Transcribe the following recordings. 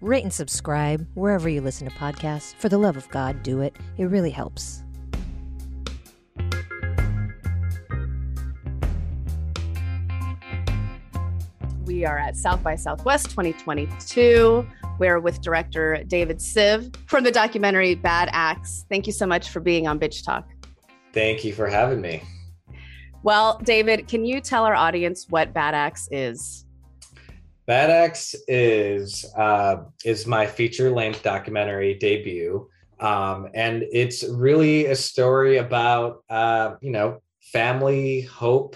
rate and subscribe wherever you listen to podcasts. For the love of God, do it. It really helps. We are at South by Southwest 2022. We're with director David Siev from the documentary Bad Axe. Thank you so much for being on Bitch Talk. Thank you for having me. Well, David, can you tell our audience what Bad Axe is? Bad Axe is uh, is my feature length documentary debut, um, and it's really a story about uh, you know family, hope,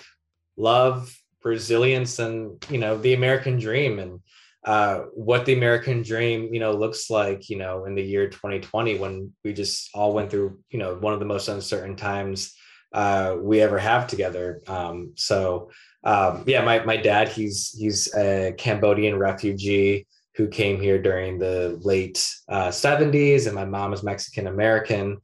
love, resilience, and you know the American dream and uh, what the American dream you know looks like you know in the year 2020 when we just all went through you know one of the most uncertain times uh, we ever have together. Um, so um, yeah, my, my dad, he's, he's a Cambodian refugee who came here during the late uh, 70s and my mom is Mexican American.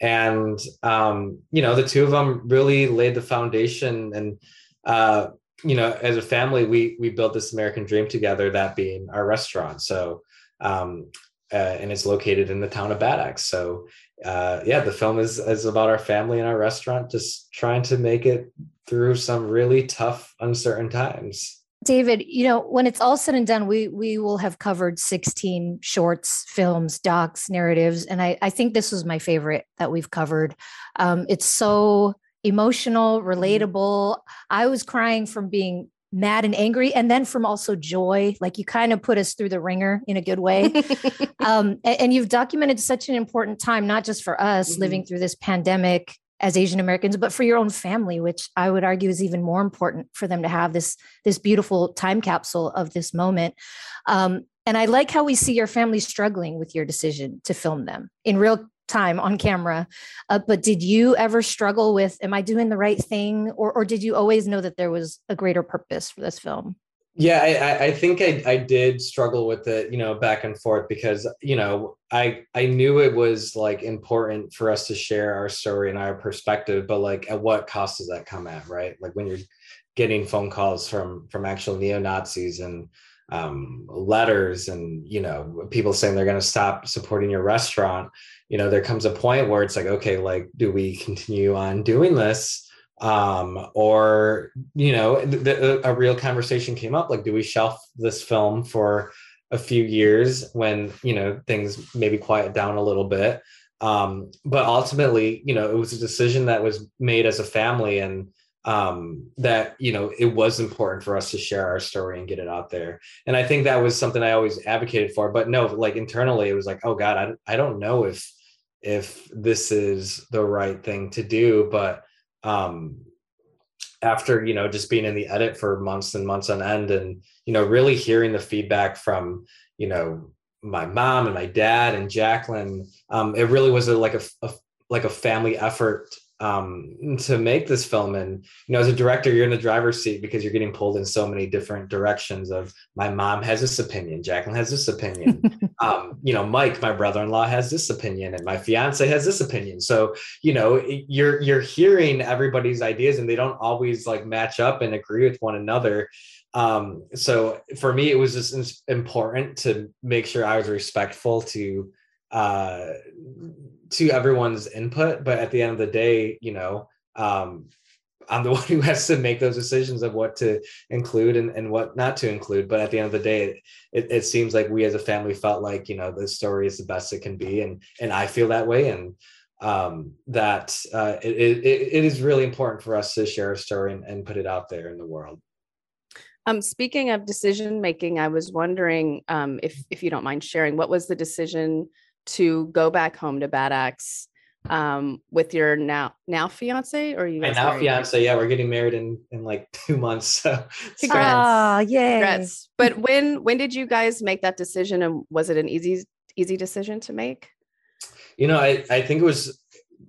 And, um, you know, the two of them really laid the foundation and, uh, you know, as a family, we, we built this American dream together, that being our restaurant. So, um, uh, and it's located in the town of Bad Axe. So, uh, yeah, the film is is about our family and our restaurant, just trying to make it through some really tough, uncertain times. David, you know, when it's all said and done, we we will have covered 16 shorts, films, docs, narratives. And I, I think this was my favorite that we've covered. Um, it's so emotional, mm-hmm. relatable. I was crying from being mad and angry and then from also joy like you kind of put us through the ringer in a good way um, and, and, you've documented such an important time not just for us mm-hmm. living through this pandemic as asian americans but for your own family which i would argue is even more important for them to have this this beautiful time capsule of this moment um, and i like how we see your family struggling with your decision to film them in real time on camera. Uh, but did you ever struggle with, am I doing the right thing? Or, or did you always know that there was a greater purpose for this film? Yeah, I, I think I, I did struggle with it, you know, back and forth because, you know, I I knew it was like important for us to share our story and our perspective, but like at what cost does that come at, right? Like when you're getting phone calls from from actual neo Nazis and um, letters and you know people saying they're going to stop supporting your restaurant you know there comes a point where it's like okay like do we continue on doing this um or you know a real conversation came up like do we shelf this film for a few years when you know things maybe quiet down a little bit? Um but ultimately you know it was a decision that was made as a family and um, that you know it was important for us to share our story and get it out there. And i think that was something i always advocated for but no like internally it was like oh god i, I don't know if if this is the right thing to do but um after you know just being in the edit for months and months on end and you know really hearing the feedback from you know my mom and my dad and jacqueline um it really was a, like a, a like a family effort um, to make this film. And you know, as a director, you're in the driver's seat because you're getting pulled in so many different directions. Of my mom has this opinion, Jacqueline has this opinion, um, you know, Mike, my brother-in-law, has this opinion, and my fiance has this opinion. So you know, you're you're hearing everybody's ideas, and they don't always like match up and agree with one another. Um, so for me, it was just important to make sure I was respectful to uh to everyone's input but at the end of the day you know um i'm the one who has to make those decisions of what to include and, and what not to include. But at the end of the day it, it seems like we as a family felt like you know the story is the best it can be. And and i feel that way. And um that uh it, it, it is really important for us to share a story and, and put it out there in the world. Um, speaking of decision making, I was wondering um, if if you don't mind sharing, what was the decision to go back home to Bad Axe um, with your now now fiance or you my now fiance yeah we're getting married in in like two months so congrats oh yeah congrats. but when when did you guys make that decision and was it an easy easy decision to make? You know i i think it was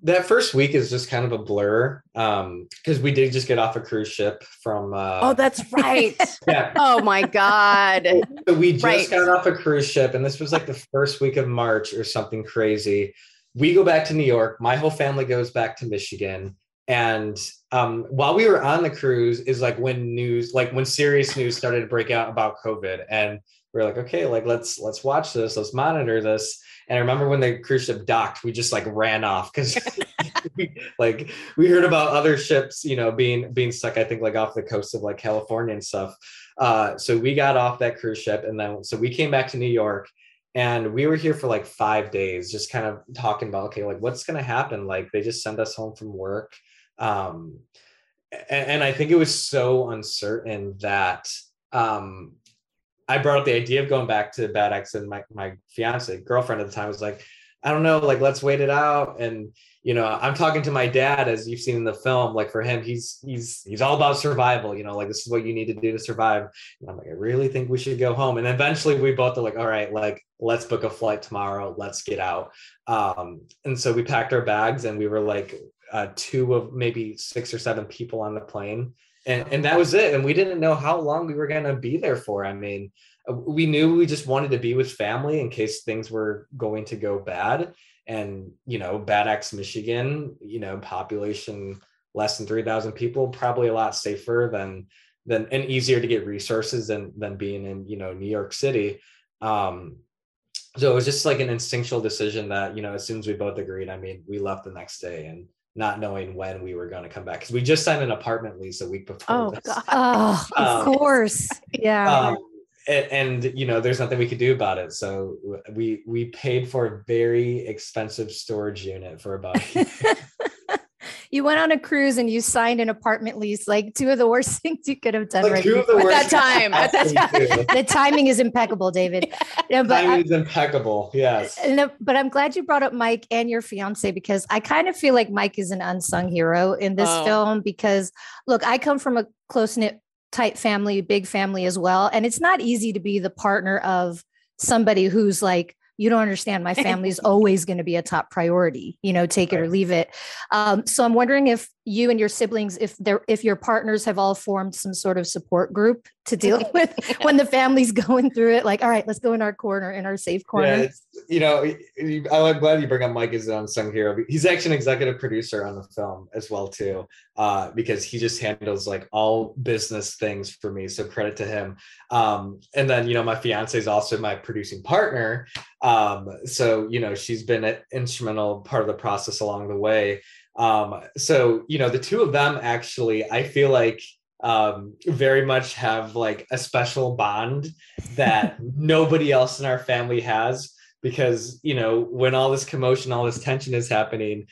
that first week is just kind of a blur um because we did just get off a cruise ship from uh oh that's right. Yeah. Oh my god. So we just Right. got off a cruise ship and this was like the first week of march or something crazy. We go back to new york. My whole family goes back to michigan. And um while we were on the cruise is like when news like when serious news started to break out about covid. And we are like okay like let's let's watch this. Let's monitor this and I remember when the cruise ship docked, we just like ran off because like we heard about other ships, you know, being being stuck, I think like off the coast of like California and stuff. Uh, so we got off that cruise ship and then so we came back to New York and we were here for like five days, just kind of talking about okay, like what's gonna happen? Like they just send us home from work. Um and, and I think it was so uncertain that um I brought up the idea of going back to Bad Axe and my, my fiance, girlfriend at the time was like, I don't know, like let's wait it out. And you know, I'm talking to my dad as you've seen in the film. Like for him, he's he's he's all about survival. You know, like this is what you need to do to survive. And I'm like, I really think we should go home. And eventually, we both are like, all right, like let's book a flight tomorrow. Let's get out. Um, and so we packed our bags, and we were like uh, two of maybe six or seven people on the plane and and that was it. And we didn't know how long we were going to be there for. I mean uh, we knew we just wanted to be with family in case things were going to go bad. And you know Bad Axe michigan you know population less than 3000 people probably a lot safer than than and easier to get resources than than being in you know new york city. Um so it was just like an instinctual decision that you know as soon as we both agreed i mean we left the next day and not knowing when we were going to come back because we just signed an apartment lease a week before oh this. god Oh, of Um, course. Yeah. Um, and, and you know there's nothing we could do about it so we we paid for a very expensive storage unit for about you went on a cruise and you signed an apartment lease, like two of the worst things you could have done like right two of the before. At that time, at that time. the timing is impeccable, David. Yeah, but I- Timing is impeccable yes uh, No, but I'm glad you brought up Mike and your fiance because I kind of feel like Mike is an unsung hero in this Oh. film because look, I come from a close knit, tight family, big family as well. And it's not easy to be the partner of somebody who's like, you don't understand, my family is always going to be a top priority, you know, take it or leave it. Um, so I'm wondering if you and your siblings, if they're if your partners have all formed some sort of support group to deal with when the family's going through it, like, all right, let's go in our corner, in our safe corner. Yeah, you know, I'm glad you bring up Mike as an unsung hero. He's actually an executive producer on the film as well too, uh, because he just handles like all business things for me. So credit to him. Um, and then you know, my fiance is also my producing partner. Um, so you know, she's been an instrumental part of the process along the way. Um, so you know, the two of them actually, I feel like um very much have like a special bond that nobody else in our family has because you know when all this commotion all this tension is happening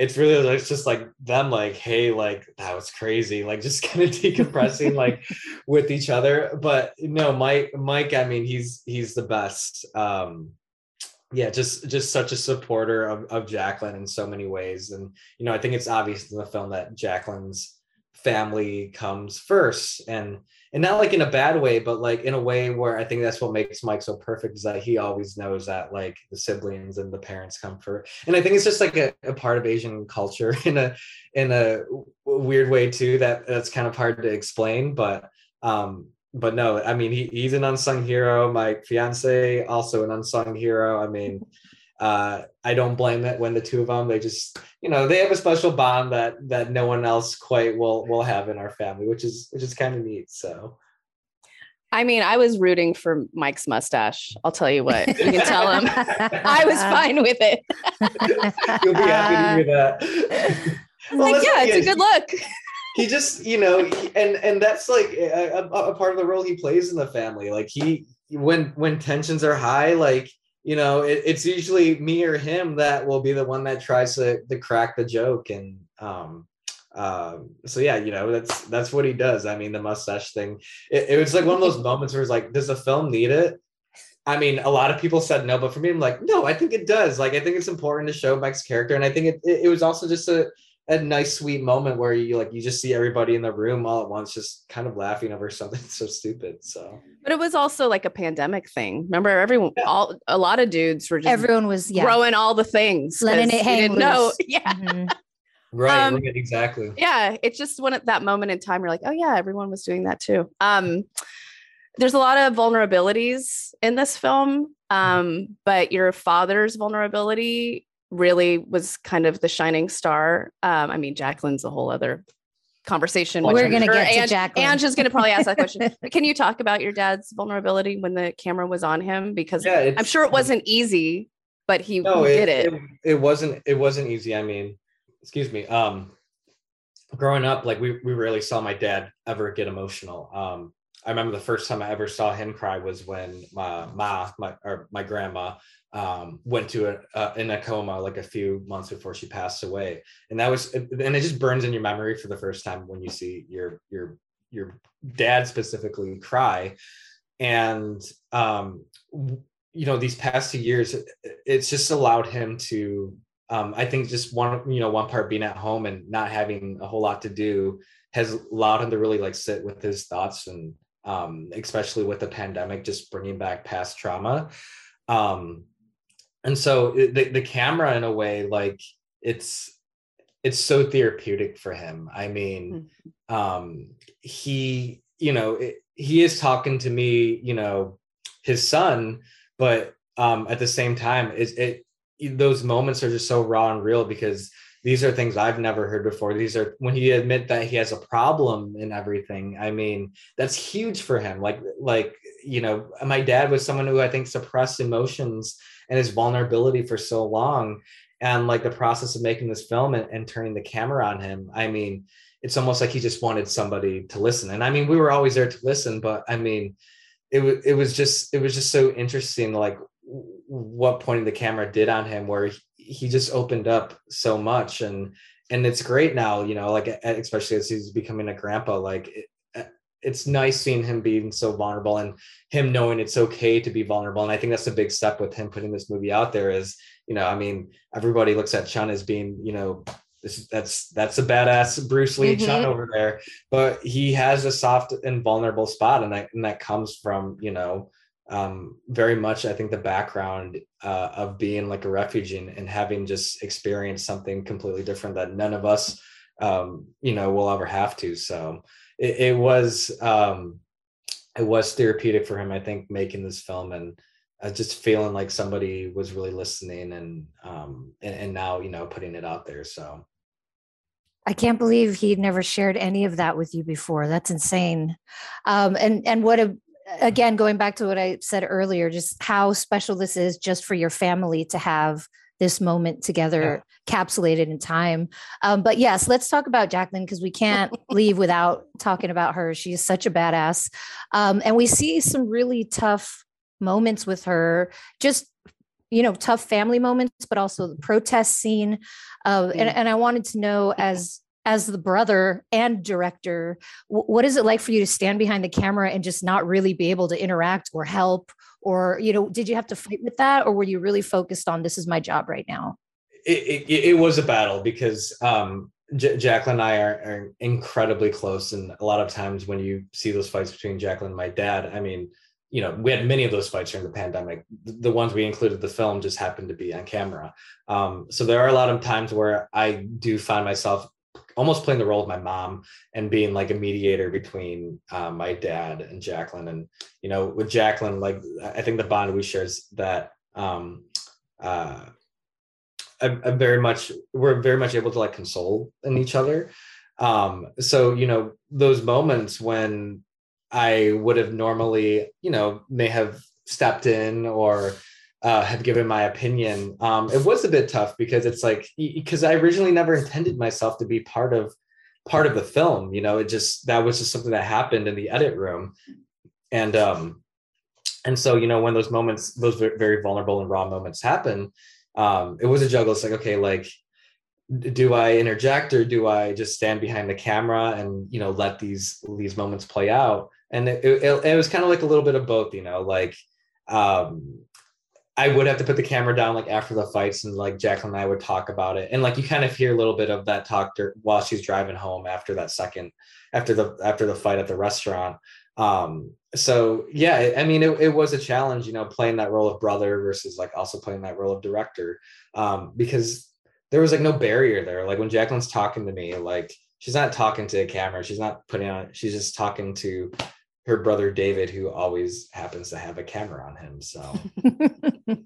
it's really it's just like them like hey like that was crazy like just kind of decompressing like with each other. But no mike mike i mean he's he's the best. Um yeah just just such a supporter of, of jacqueline in so many ways. And you know i think it's obvious in the film that jacqueline's family comes first and and not like in a bad way but like in a way where i think that's what makes mike so perfect is that he always knows that like the siblings and the parents come first and i think it's just like a, a part of asian culture in a in a weird way too that that's kind of hard to explain but um but no i mean he, he's an unsung hero my fiance also an unsung hero i mean uh i don't blame it when the two of them they just you know they have a special bond that that no one else quite will will have in our family which is which is kind of neat so I mean, I was rooting for Mike's mustache. I'll tell you what. You can tell him. I was fine with it. you'll be happy to hear that Well, like, yeah, it's a good look. He just you know he- and and that's like a, a, part of the role he plays in the family. Like he when when tensions are high like you know it, it's usually me or him that will be the one that tries to to crack the joke. And um um so yeah you know that's that's what he does. I mean the mustache thing it, it was like one of those moments where it's like does the film need it? I mean, a lot of people said no, but for me, I'm like, no, I think it does. Like, I think it's important to show Mike's character, and I think it it, it was also just a a nice sweet moment where you like you just see everybody in the room all at once just kind of laughing over something so stupid so. But it was also like a pandemic thing. Remember everyone yeah. all a lot of dudes were just everyone was yeah. growing all the things letting it hang no yeah. Mm-hmm. right, um, right exactly. yeah it's just when at that moment in time you're like oh yeah everyone was doing that too. Um there's a lot of vulnerabilities in this film um but your father's vulnerability really was kind of the shining star. Um, I mean, Jacqueline's a whole other conversation. We're going to get to Jacqueline. Ange is going to probably ask that question. Can you talk about your dad's vulnerability when the camera was on him? Because yeah, I'm sure it wasn't easy, but he, no, he did it, it. It wasn't. It wasn't easy. I mean, excuse me. Um, growing up, like we we rarely saw my dad ever get emotional. Um, I remember the first time I ever saw him cry was when my ma, my or my grandma, um, went to a uh, in a coma like a few months before she passed away, and that was and it just burns in your memory for the first time when you see your your your dad specifically cry, and um, you know these past two years, it's just allowed him to. Um, I think just one, you know, one part being at home and not having a whole lot to do has allowed him to really like sit with his thoughts and um, especially with the pandemic, just bringing back past trauma. Um, and so the, the camera, in a way, like it's it's so therapeutic for him. I mean, mm-hmm. um, he, you know, it, he is talking to me, you know, his son, but um, at the same time, it, it those moments are just so raw and real because these are things I've never heard before. These are when he admit that he has a problem in everything. I mean, that's huge for him. Like, like, you know, my dad was someone who I think suppressed emotions and his vulnerability for so long. And like the process of making this film and, and turning the camera on him, I mean, it's almost like he just wanted somebody to listen. And I mean, we were always there to listen, but I mean, it was it was just it was just so interesting, like what pointing the camera did on him, where he just opened up so much and and it's great now you know like especially as he's becoming a grandpa like it's nice seeing him being so vulnerable and him knowing it's okay to be vulnerable. And i think that's a big step with him putting this movie out there is you know i mean everybody looks at chun as being you know this, that's that's a badass Bruce Lee mm-hmm. Chun over there, but he has a soft and vulnerable spot, and that and that comes from you know um, very much i think the background uh, of being like a refugee and, and, having just experienced something completely different that none of us um, you know will ever have to. So it, it was um, it was therapeutic for him i think making this film and uh, just feeling like somebody was really listening and, um, and and now you know putting it out there so I can't believe he'd never shared any of that with you before. That's insane. Um, and and what a again, going back to what I said earlier, just how special this is just for your family to have this moment together yeah. capsulated in time. Um, but yes, let's talk about Jacqueline because we can't leave without talking about her. She's such a badass. Um, and we see some really tough moments with her, just you know, tough family moments, but also the protest scene. Uh, and, and I wanted to know as as the brother and director what is it like for you to stand behind the camera and just not really be able to interact or help or you know did you have to fight with that or were you really focused on this is my job right now it, it, it was a battle because um, J- Jacqueline and I are, are, incredibly close, and a lot of times when you see those fights between Jacqueline and my dad, I mean, you know, we had many of those fights during the pandemic. The, ones we included the film just happened to be on camera. Um, so there are a lot of times where I do find myself almost playing the role of my mom and being like a mediator between um, my dad and Jacqueline. And you know, with Jacqueline, like I think the bond we share is that um, uh, I'm, I'm very much we're very much able to like console in each other. Um, so you know, those moments when I would have normally, you know, may have stepped in or uh, have given my opinion. Um, it was a bit tough because it's like because I originally never intended myself to be part of part of the film. You know, it just that was just something that happened in the edit room, and um, and so you know when those moments, those very vulnerable and raw moments happen, um, it was a juggle. It's like okay, like do I interject or do I just stand behind the camera and you know let these these moments play out? And it, it, it was kind of like a little bit of both, you know, like um I would have to put the camera down like after the fights, and like Jacqueline and I would talk about it, and like you kind of hear a little bit of that talk to, while she's driving home after that second, after the after the fight at the restaurant. Um, so yeah, I mean, it, it was a challenge, you know, playing that role of brother versus like also playing that role of director, um, because there was like no barrier there. Like when Jacqueline's talking to me, like she's not talking to a camera, she's not putting on, she's just talking to her brother David, who always happens to have a camera on him. So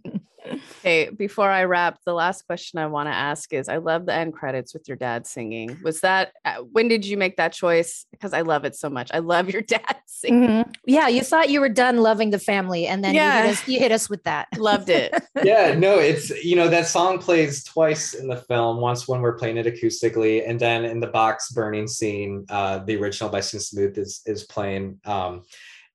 Okay, before I wrap, the last question I want to ask is I love the end credits with your dad singing. Was that uh, when did you make that choice? Because I love it so much. I love your dad singing. Mhm. Yeah, you thought you were done loving the family, and then Yeah. you, hit us, you hit us with that. Loved it. yeah, no, it's you know that song plays twice in the film. Once when we're playing it acoustically, and then in the box burning scene, uh, the original by Sinn Sisamouth is is playing. Um,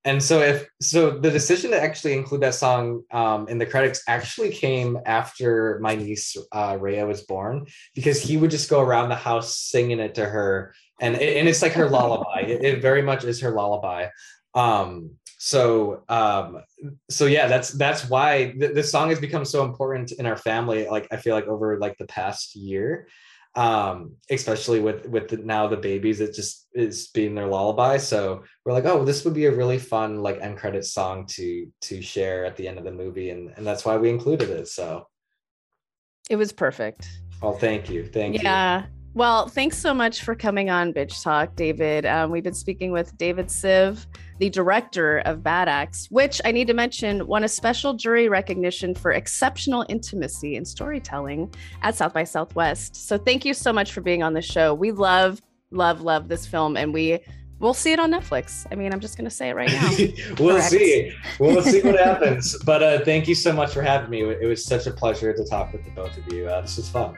and so if so, the decision to actually include that song um, in the credits actually came after my niece uh, Rhea was born, because he would just go around the house singing it to her, and it, and it's like her lullaby. It, it very much is her lullaby. Um, so um, so yeah that's that's why th- this song has become so important in our family like i feel like over like the past year um especially with with the, now the babies it just is being their lullaby. So we're like oh this would be a really fun like end credit song to to share at the end of the movie. And and that's why we included it. So It was perfect. well thank you. Thank you. Yeah. Well, thanks so much for coming on Bitch Talk, David. Um, we've been speaking with David Siev, the director of Bad Axe, which I need to mention won a special jury recognition for exceptional intimacy and storytelling at South by Southwest. So thank you so much for being on the show. We love, love, love this film, and we will see it on Netflix. I mean, I'm just going to say it right now. we'll Correct. see we'll see what happens but uh thank you so much for having me it was such a pleasure to talk with the both of you uh, this was fun